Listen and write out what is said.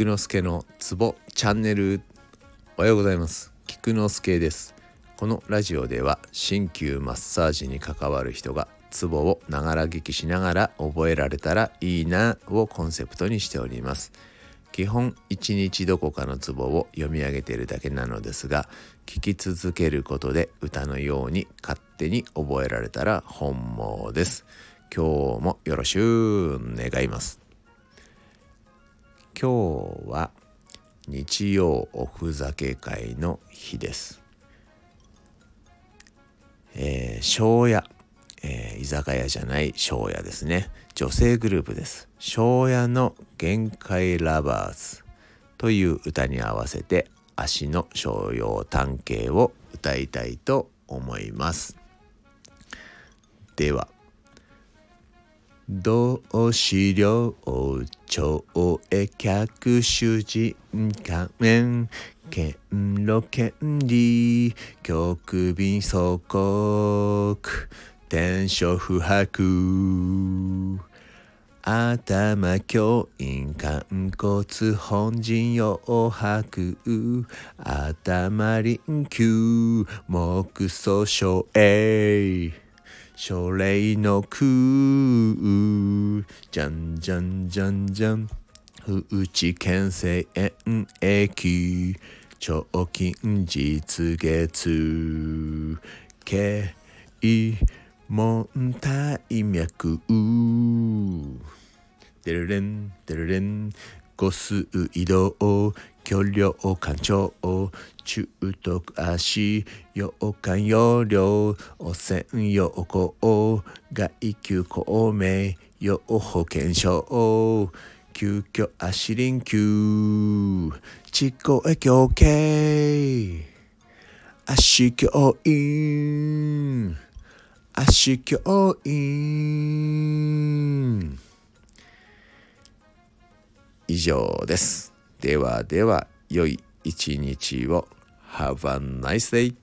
菊之助のツボチャンネル。おはようございます。菊之助です。このラジオでは鍼灸マッサージに関わる人がツボをながら聞きしながら覚えられたらいいなをコンセプトにしております。基本一日どこかのツボを読み上げているだけなのですが聞き続けることで歌のように勝手に覚えられたら本望です。今日もよろしゅう願います。今日は日曜おふざけ会の日です。えー、庄屋、えー、居酒屋じゃない庄屋ですね。女性グループです。庄屋の限界ラバーズという歌に合わせて足の商用探偵を歌いたいと思います。では。同資料超越客主人仮面剣路権利。局便祖国天書不白。頭教員。肝骨本人用白。頭臨球木素書。栄書類の空。じゃんじゃんじゃんじゃん。風知県政園駅長近実月経門体脈デルレンデルレン個数移動橋梁干潮中徳足洋館容量汚染用行外級公明用保険証急遽足臨休。地高へ行形足教員足教員以上です。ではでは良い一日を Have a nice day